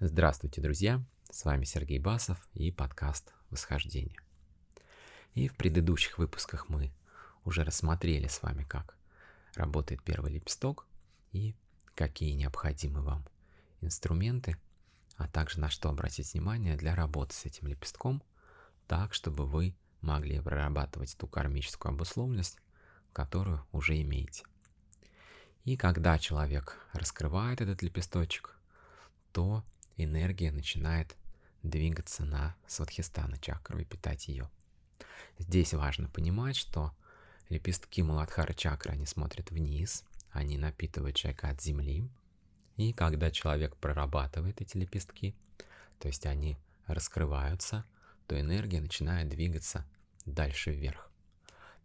Здравствуйте, друзья! С вами Сергей Басов и подкаст «Восхождение». И в предыдущих выпусках мы уже рассмотрели с вами, как работает первый лепесток и какие необходимы вам инструменты, а также на что обратить внимание для работы с этим лепестком, так, чтобы вы могли прорабатывать ту кармическую обусловленность, которую уже имеете. И когда человек раскрывает этот лепесточек, то энергия начинает двигаться на Сватхистана чакру и питать ее. Здесь важно понимать, что лепестки Муладхара чакры, они смотрят вниз, они напитывают человека от земли. И когда человек прорабатывает эти лепестки, то есть они раскрываются, то энергия начинает двигаться дальше вверх.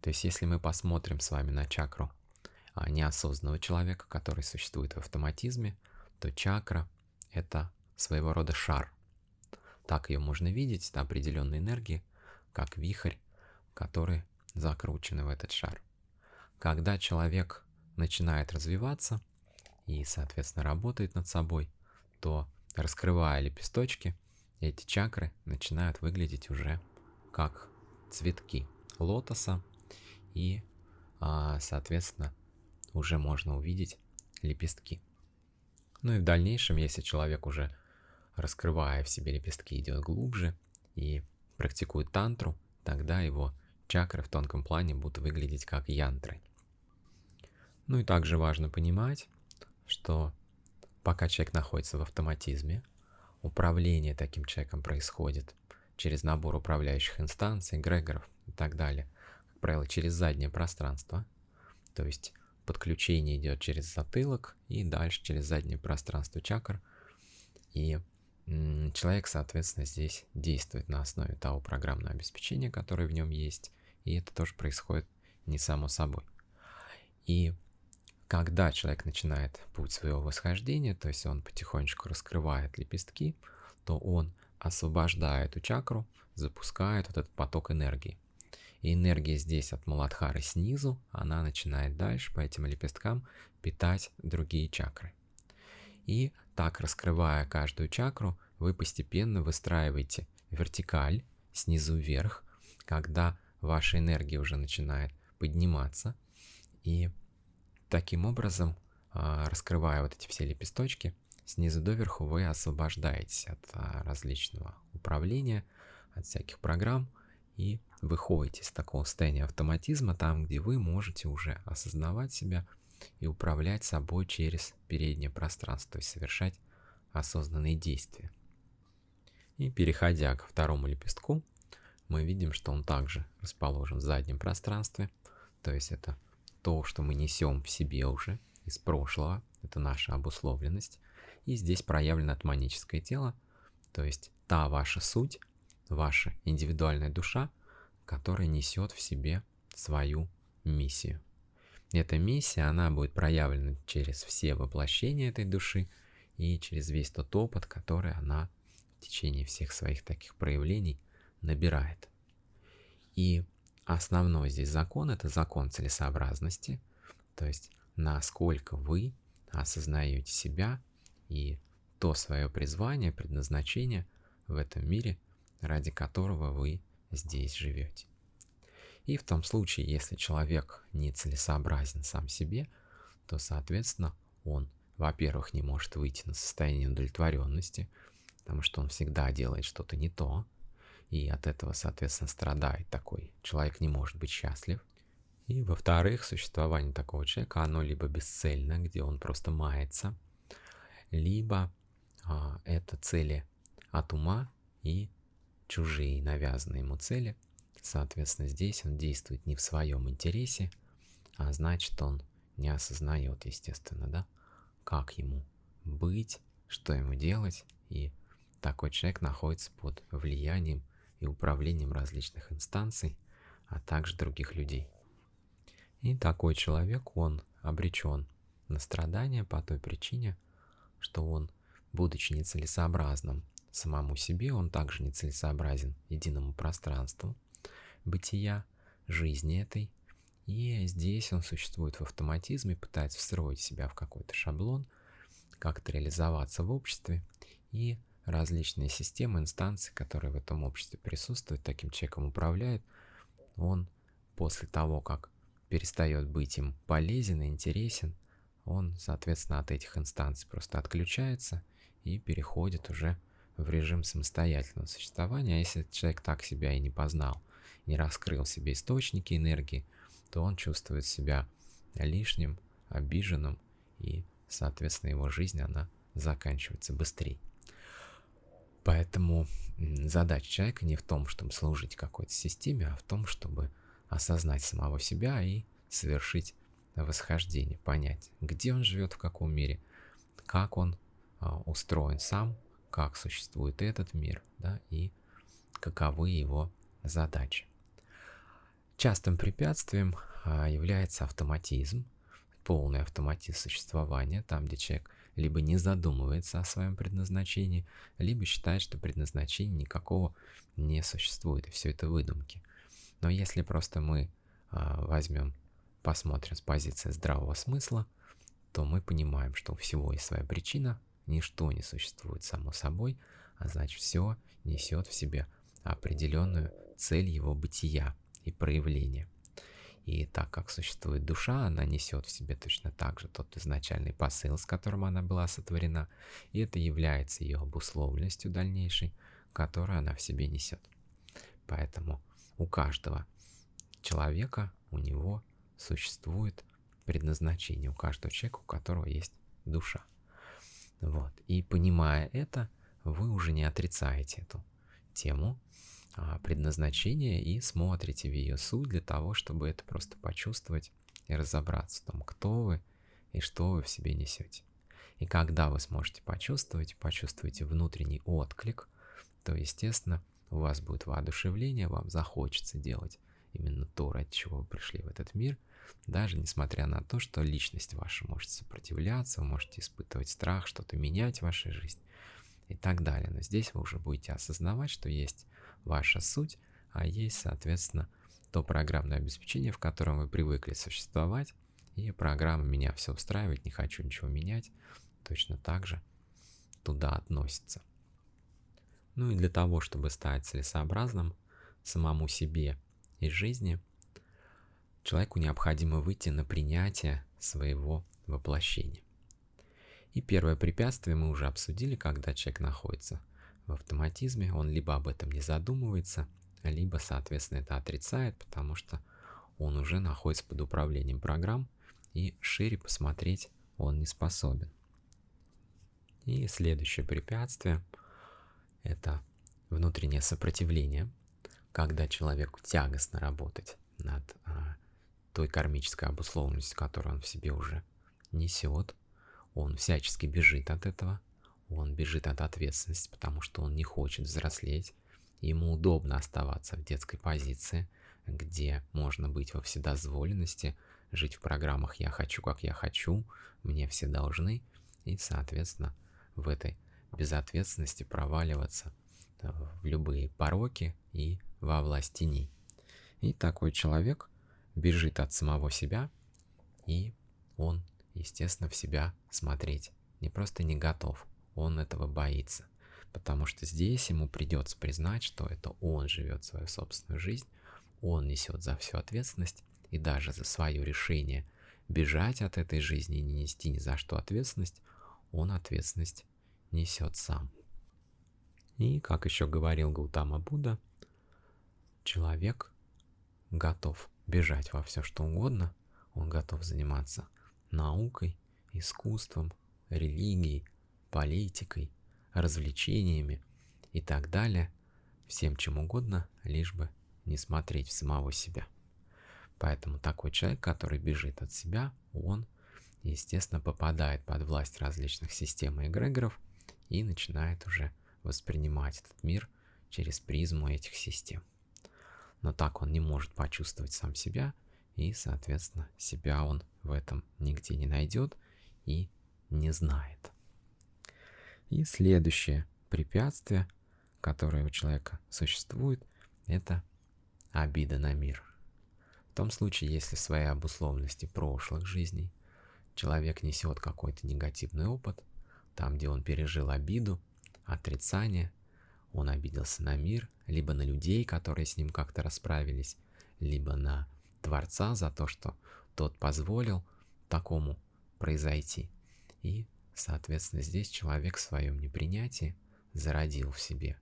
То есть если мы посмотрим с вами на чакру а, неосознанного человека, который существует в автоматизме, то чакра — это своего рода шар. Так ее можно видеть, это определенные энергии, как вихрь, который закручены в этот шар. Когда человек начинает развиваться и, соответственно, работает над собой, то, раскрывая лепесточки, эти чакры начинают выглядеть уже как цветки лотоса, и, а, соответственно, уже можно увидеть лепестки. Ну и в дальнейшем, если человек уже раскрывая в себе лепестки, идет глубже и практикует тантру, тогда его чакры в тонком плане будут выглядеть как янтры. Ну и также важно понимать, что пока человек находится в автоматизме, управление таким человеком происходит через набор управляющих инстанций, эгрегоров и так далее, как правило, через заднее пространство, то есть подключение идет через затылок и дальше через заднее пространство чакр, и человек, соответственно, здесь действует на основе того программного обеспечения, которое в нем есть, и это тоже происходит не само собой. И когда человек начинает путь своего восхождения, то есть он потихонечку раскрывает лепестки, то он освобождает эту чакру, запускает вот этот поток энергии. И энергия здесь от Маладхары снизу, она начинает дальше по этим лепесткам питать другие чакры. И так, раскрывая каждую чакру, вы постепенно выстраиваете вертикаль снизу вверх, когда ваша энергия уже начинает подниматься. И таким образом, а, раскрывая вот эти все лепесточки, снизу доверху вы освобождаетесь от а, различного управления, от всяких программ и выходите из такого состояния автоматизма, там, где вы можете уже осознавать себя и управлять собой через переднее пространство, есть совершать осознанные действия. И переходя ко второму лепестку, мы видим, что он также расположен в заднем пространстве, то есть это то, что мы несем в себе уже из прошлого, это наша обусловленность. И здесь проявлено атманическое тело, то есть та ваша суть, ваша индивидуальная душа, которая несет в себе свою миссию. Эта миссия, она будет проявлена через все воплощения этой души и через весь тот опыт, который она в течение всех своих таких проявлений набирает. И основной здесь закон – это закон целесообразности, то есть насколько вы осознаете себя и то свое призвание, предназначение в этом мире, ради которого вы здесь живете. И в том случае, если человек не целесообразен сам себе, то, соответственно, он, во-первых, не может выйти на состояние удовлетворенности, потому что он всегда делает что-то не то, и от этого, соответственно, страдает такой. Человек не может быть счастлив. И, во-вторых, существование такого человека, оно либо бесцельно, где он просто мается, либо а, это цели от ума и чужие навязанные ему цели. Соответственно, здесь он действует не в своем интересе, а значит, он не осознает, естественно, да, как ему быть, что ему делать, и такой человек находится под влиянием и управлением различных инстанций, а также других людей. И такой человек, он обречен на страдания по той причине, что он, будучи нецелесообразным самому себе, он также нецелесообразен единому пространству бытия, жизни этой, и здесь он существует в автоматизме, пытается встроить себя в какой-то шаблон, как-то реализоваться в обществе, и различные системы, инстанции, которые в этом обществе присутствуют, таким человеком управляет, он после того, как перестает быть им полезен и интересен, он, соответственно, от этих инстанций просто отключается и переходит уже в режим самостоятельного существования. А если человек так себя и не познал, не раскрыл себе источники энергии, то он чувствует себя лишним, обиженным, и, соответственно, его жизнь, она заканчивается быстрее. Поэтому задача человека не в том, чтобы служить какой-то системе, а в том, чтобы осознать самого себя и совершить восхождение, понять, где он живет, в каком мире, как он а, устроен сам, как существует этот мир, да, и каковы его задачи. Частым препятствием а, является автоматизм, полный автоматизм существования, там, где человек либо не задумывается о своем предназначении, либо считает, что предназначения никакого не существует, и все это выдумки. Но если просто мы а, возьмем, посмотрим с позиции здравого смысла, то мы понимаем, что у всего есть своя причина, ничто не существует само собой, а значит все несет в себе определенную цель его бытия и проявления – и так как существует душа, она несет в себе точно так же тот изначальный посыл, с которым она была сотворена, и это является ее обусловленностью дальнейшей, которую она в себе несет. Поэтому у каждого человека, у него существует предназначение, у каждого человека, у которого есть душа. Вот. И понимая это, вы уже не отрицаете эту тему, предназначение и смотрите в ее суть для того, чтобы это просто почувствовать и разобраться в том, кто вы и что вы в себе несете. И когда вы сможете почувствовать, почувствуете внутренний отклик, то, естественно, у вас будет воодушевление, вам захочется делать именно то, ради чего вы пришли в этот мир, даже несмотря на то, что личность ваша может сопротивляться, вы можете испытывать страх, что-то менять в вашей жизни и так далее. Но здесь вы уже будете осознавать, что есть ваша суть, а есть, соответственно, то программное обеспечение, в котором вы привыкли существовать, и программа «Меня все устраивает, не хочу ничего менять» точно так же туда относится. Ну и для того, чтобы стать целесообразным самому себе и жизни, человеку необходимо выйти на принятие своего воплощения. И первое препятствие мы уже обсудили, когда человек находится в автоматизме, он либо об этом не задумывается, либо, соответственно, это отрицает, потому что он уже находится под управлением программ, и шире посмотреть он не способен. И следующее препятствие – это внутреннее сопротивление, когда человеку тягостно работать над а, той кармической обусловленностью, которую он в себе уже несет, он всячески бежит от этого, он бежит от ответственности, потому что он не хочет взрослеть. Ему удобно оставаться в детской позиции, где можно быть во вседозволенности, жить в программах «я хочу, как я хочу», «мне все должны», и, соответственно, в этой безответственности проваливаться э, в любые пороки и во власть теней. И такой человек бежит от самого себя, и он, естественно, в себя смотреть не просто не готов, он этого боится. Потому что здесь ему придется признать, что это он живет свою собственную жизнь, он несет за всю ответственность и даже за свое решение бежать от этой жизни и не нести ни за что ответственность, он ответственность несет сам. И, как еще говорил Гаутама Будда, человек готов бежать во все что угодно, он готов заниматься наукой, искусством, религией, политикой, развлечениями и так далее, всем чем угодно, лишь бы не смотреть в самого себя. Поэтому такой человек, который бежит от себя, он, естественно, попадает под власть различных систем и эгрегоров и начинает уже воспринимать этот мир через призму этих систем. Но так он не может почувствовать сам себя, и, соответственно, себя он в этом нигде не найдет и не знает. И следующее препятствие, которое у человека существует, это обида на мир. В том случае, если в своей обусловленности прошлых жизней человек несет какой-то негативный опыт, там, где он пережил обиду, отрицание, он обиделся на мир, либо на людей, которые с ним как-то расправились, либо на Творца за то, что тот позволил такому произойти. И, соответственно, здесь человек в своем непринятии зародил в себе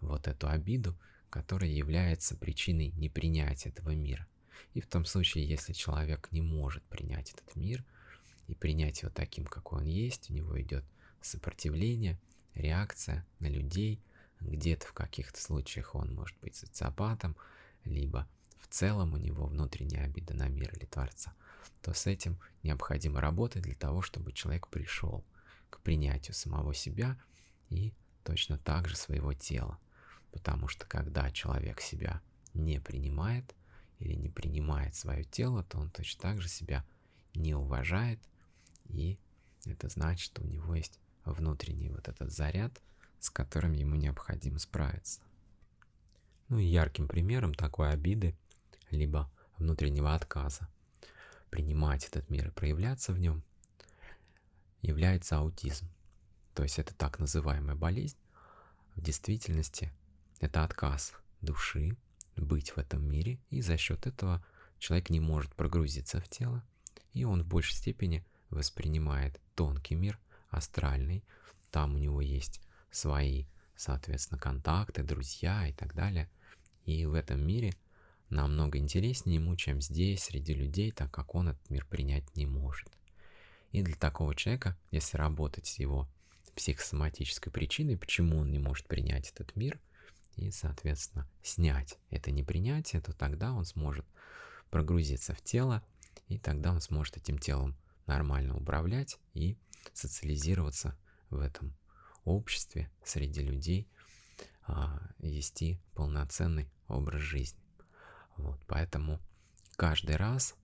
вот эту обиду, которая является причиной непринятия этого мира. И в том случае, если человек не может принять этот мир и принять его таким, какой он есть, у него идет сопротивление, реакция на людей, где-то в каких-то случаях он может быть социопатом, либо в целом у него внутренняя обида на мир или Творца, то с этим необходимо работать для того, чтобы человек пришел к принятию самого себя и точно так же своего тела. Потому что когда человек себя не принимает или не принимает свое тело, то он точно так же себя не уважает, и это значит, что у него есть внутренний вот этот заряд, с которым ему необходимо справиться. Ну и ярким примером такой обиды, либо внутреннего отказа принимать этот мир и проявляться в нем, является аутизм. То есть это так называемая болезнь. В действительности это отказ души быть в этом мире, и за счет этого человек не может прогрузиться в тело, и он в большей степени воспринимает тонкий мир, астральный, там у него есть свои, соответственно, контакты, друзья и так далее. И в этом мире намного интереснее ему, чем здесь, среди людей, так как он этот мир принять не может. И для такого человека, если работать с его психосоматической причиной, почему он не может принять этот мир, и, соответственно, снять это непринятие, то тогда он сможет прогрузиться в тело, и тогда он сможет этим телом нормально управлять и социализироваться в этом обществе, среди людей, а, вести полноценный образ жизни. Вот, поэтому каждый раз,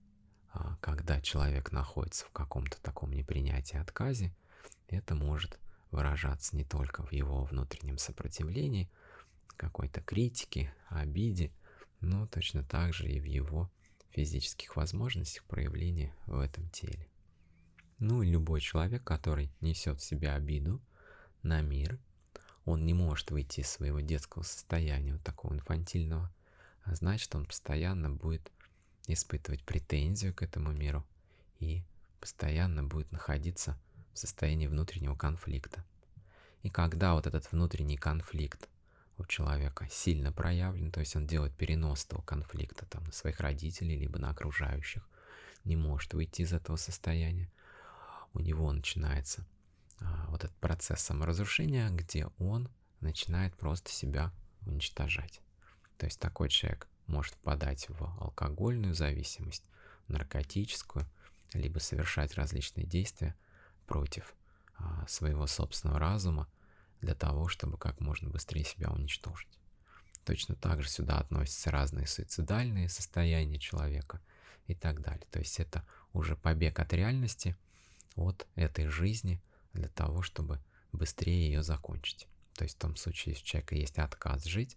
когда человек находится в каком-то таком непринятии, отказе, это может выражаться не только в его внутреннем сопротивлении, какой-то критике, обиде, но точно так же и в его физических возможностях проявления в этом теле. Ну и любой человек, который несет в себе обиду на мир, он не может выйти из своего детского состояния, вот такого инфантильного, а значит, он постоянно будет испытывать претензию к этому миру и постоянно будет находиться в состоянии внутреннего конфликта. И когда вот этот внутренний конфликт у человека сильно проявлен, то есть он делает перенос этого конфликта там, на своих родителей, либо на окружающих, не может выйти из этого состояния, у него начинается а, вот этот процесс саморазрушения, где он начинает просто себя уничтожать. То есть такой человек может впадать в алкогольную зависимость, наркотическую, либо совершать различные действия против а, своего собственного разума для того, чтобы как можно быстрее себя уничтожить. Точно так же сюда относятся разные суицидальные состояния человека и так далее. То есть это уже побег от реальности, от этой жизни для того, чтобы быстрее ее закончить. То есть в том случае, если у человека есть отказ жить,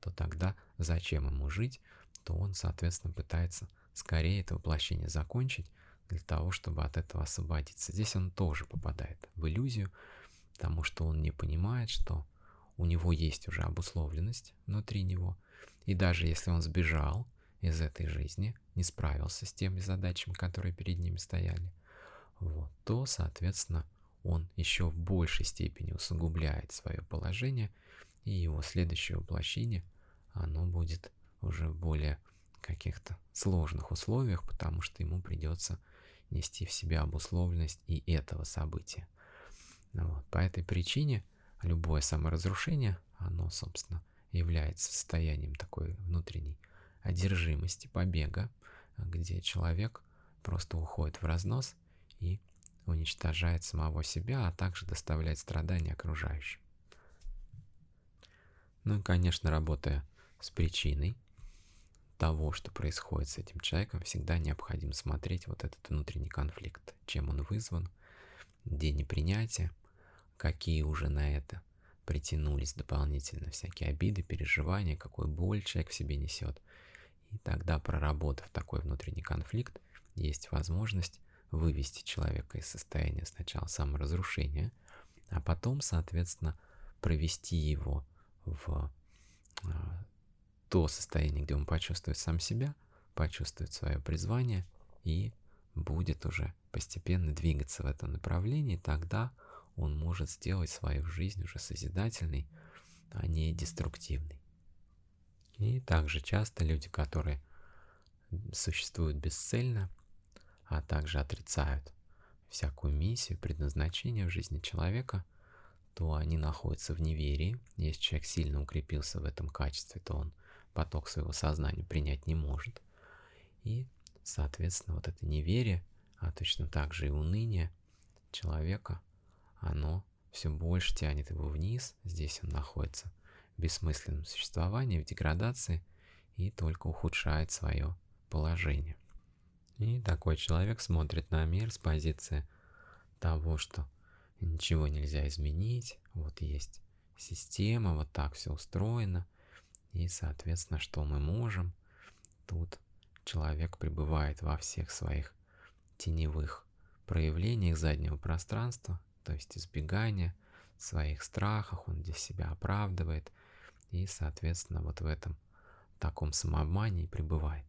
то тогда зачем ему жить, то он, соответственно, пытается скорее это воплощение закончить для того, чтобы от этого освободиться. Здесь он тоже попадает в иллюзию, потому что он не понимает, что у него есть уже обусловленность внутри него, и даже если он сбежал из этой жизни, не справился с теми задачами, которые перед ним стояли, вот, то, соответственно, он еще в большей степени усугубляет свое положение, и его следующее воплощение, оно будет уже в более каких-то сложных условиях, потому что ему придется нести в себя обусловленность и этого события. Вот. По этой причине любое саморазрушение, оно, собственно, является состоянием такой внутренней одержимости, побега, где человек просто уходит в разнос и уничтожает самого себя, а также доставляет страдания окружающим. Ну и, конечно, работая с причиной того, что происходит с этим человеком, всегда необходимо смотреть вот этот внутренний конфликт, чем он вызван, где непринятие, какие уже на это притянулись дополнительно всякие обиды, переживания, какую боль человек в себе несет. И тогда, проработав такой внутренний конфликт, есть возможность вывести человека из состояния сначала саморазрушения, а потом, соответственно, провести его в а, то состояние, где он почувствует сам себя, почувствует свое призвание и будет уже постепенно двигаться в этом направлении, тогда он может сделать свою жизнь уже созидательной, а не деструктивной. И также часто люди, которые существуют бесцельно, а также отрицают всякую миссию, предназначение в жизни человека, то они находятся в неверии. Если человек сильно укрепился в этом качестве, то он поток своего сознания принять не может. И, соответственно, вот это неверие, а точно так же и уныние человека, оно все больше тянет его вниз. Здесь он находится в бессмысленном существовании, в деградации и только ухудшает свое положение. И такой человек смотрит на мир с позиции того, что ничего нельзя изменить, вот есть система, вот так все устроено, и, соответственно, что мы можем? Тут человек пребывает во всех своих теневых проявлениях заднего пространства, то есть избегания своих страхах, он здесь себя оправдывает, и, соответственно, вот в этом таком самообмане и пребывает.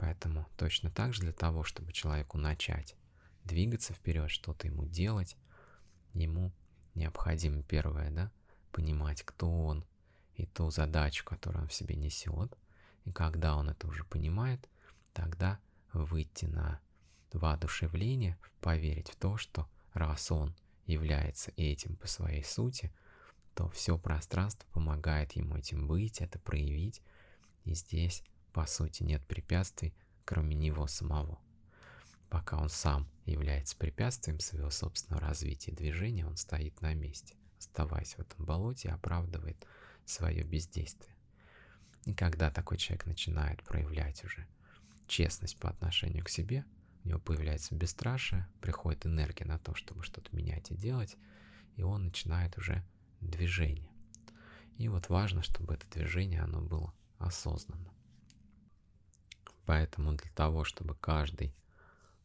Поэтому точно так же для того, чтобы человеку начать двигаться вперед, что-то ему делать, ему необходимо первое, да, понимать, кто он и ту задачу, которую он в себе несет. И когда он это уже понимает, тогда выйти на воодушевление, поверить в то, что раз он является этим по своей сути, то все пространство помогает ему этим быть, это проявить. И здесь по сути нет препятствий, кроме него самого. Пока он сам является препятствием своего собственного развития и движения, он стоит на месте, оставаясь в этом болоте, оправдывает свое бездействие. И когда такой человек начинает проявлять уже честность по отношению к себе, у него появляется бесстрашие, приходит энергия на то, чтобы что-то менять и делать, и он начинает уже движение. И вот важно, чтобы это движение, оно было осознанно. Поэтому для того, чтобы каждый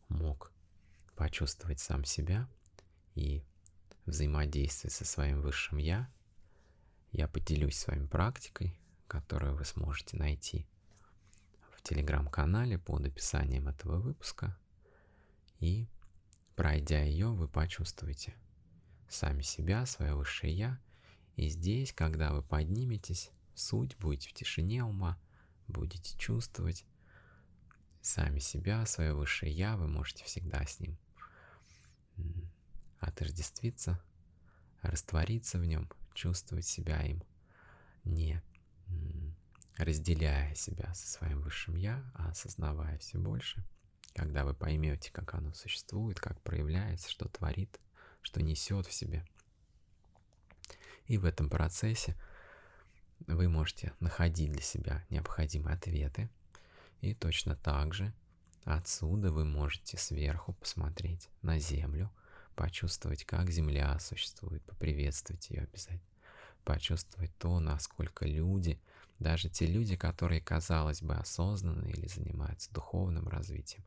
мог почувствовать сам себя и взаимодействовать со своим высшим Я, я поделюсь с вами практикой, которую вы сможете найти в телеграм-канале под описанием этого выпуска. И пройдя ее, вы почувствуете сами себя, свое высшее Я. И здесь, когда вы подниметесь, суть, будете в тишине ума, будете чувствовать, сами себя, свое высшее Я, вы можете всегда с ним отождествиться, раствориться в нем, чувствовать себя им, не разделяя себя со своим высшим Я, а осознавая все больше, когда вы поймете, как оно существует, как проявляется, что творит, что несет в себе. И в этом процессе вы можете находить для себя необходимые ответы, и точно так же отсюда вы можете сверху посмотреть на Землю, почувствовать, как Земля существует, поприветствовать ее обязательно, почувствовать то, насколько люди, даже те люди, которые, казалось бы, осознанны или занимаются духовным развитием,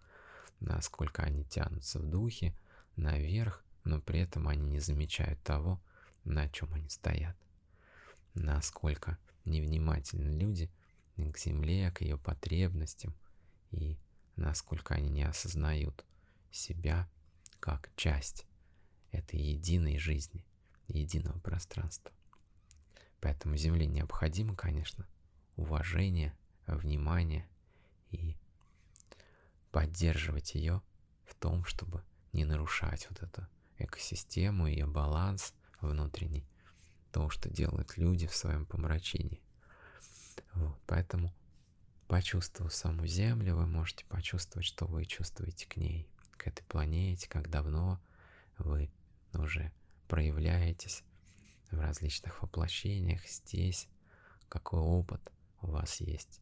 насколько они тянутся в духе наверх, но при этом они не замечают того, на чем они стоят. Насколько невнимательны люди к Земле, к ее потребностям и насколько они не осознают себя как часть этой единой жизни, единого пространства. Поэтому Земле необходимо, конечно, уважение, внимание и поддерживать ее в том, чтобы не нарушать вот эту экосистему, ее баланс внутренний, то, что делают люди в своем помрачении. Вот, поэтому, почувствовав саму Землю, вы можете почувствовать, что вы чувствуете к ней, к этой планете, как давно вы уже проявляетесь в различных воплощениях здесь, какой опыт у вас есть,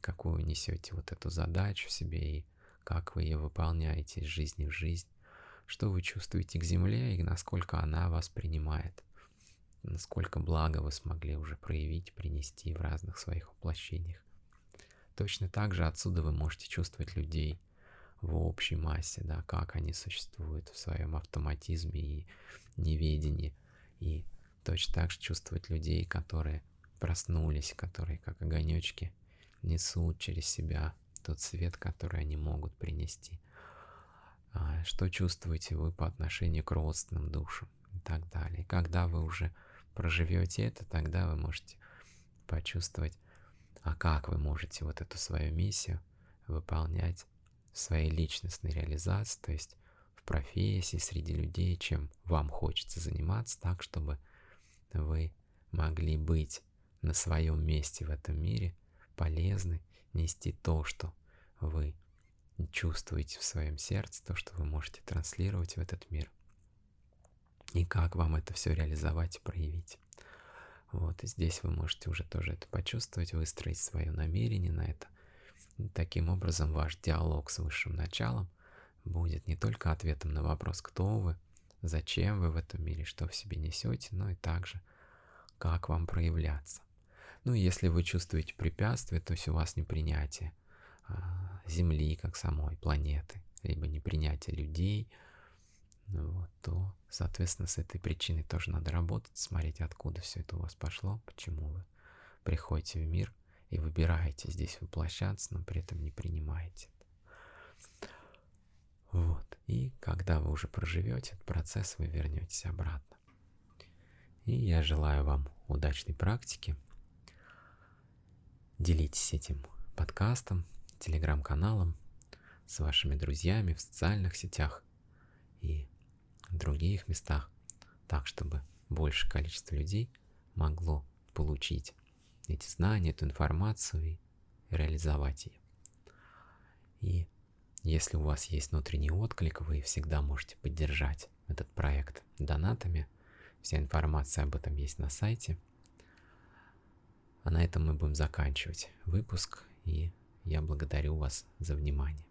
какую несете вот эту задачу себе и как вы ее выполняете из жизни в жизнь, что вы чувствуете к Земле и насколько она вас принимает насколько благо вы смогли уже проявить, принести в разных своих воплощениях. Точно так же отсюда вы можете чувствовать людей в общей массе, да, как они существуют в своем автоматизме и неведении, и точно так же чувствовать людей, которые проснулись, которые как огонечки несут через себя тот свет, который они могут принести. А, что чувствуете вы по отношению к родственным душам и так далее. когда вы уже проживете это, тогда вы можете почувствовать, а как вы можете вот эту свою миссию выполнять в своей личностной реализации, то есть в профессии, среди людей, чем вам хочется заниматься, так, чтобы вы могли быть на своем месте в этом мире, полезны, нести то, что вы чувствуете в своем сердце, то, что вы можете транслировать в этот мир. И как вам это все реализовать проявить. Вот, и здесь вы можете уже тоже это почувствовать, выстроить свое намерение на это. Таким образом ваш диалог с высшим началом будет не только ответом на вопрос, кто вы, зачем вы в этом мире, что в себе несете, но и также, как вам проявляться. Ну если вы чувствуете препятствие, то есть у вас непринятие а, Земли как самой планеты, либо непринятие людей, вот, то, соответственно, с этой причиной тоже надо работать, смотреть, откуда все это у вас пошло, почему вы приходите в мир и выбираете здесь воплощаться, но при этом не принимаете. Вот. И когда вы уже проживете этот процесс, вы вернетесь обратно. И я желаю вам удачной практики. Делитесь этим подкастом, телеграм-каналом с вашими друзьями в социальных сетях и других местах, так чтобы большее количество людей могло получить эти знания, эту информацию и реализовать ее. И если у вас есть внутренний отклик, вы всегда можете поддержать этот проект донатами. Вся информация об этом есть на сайте. А на этом мы будем заканчивать выпуск, и я благодарю вас за внимание.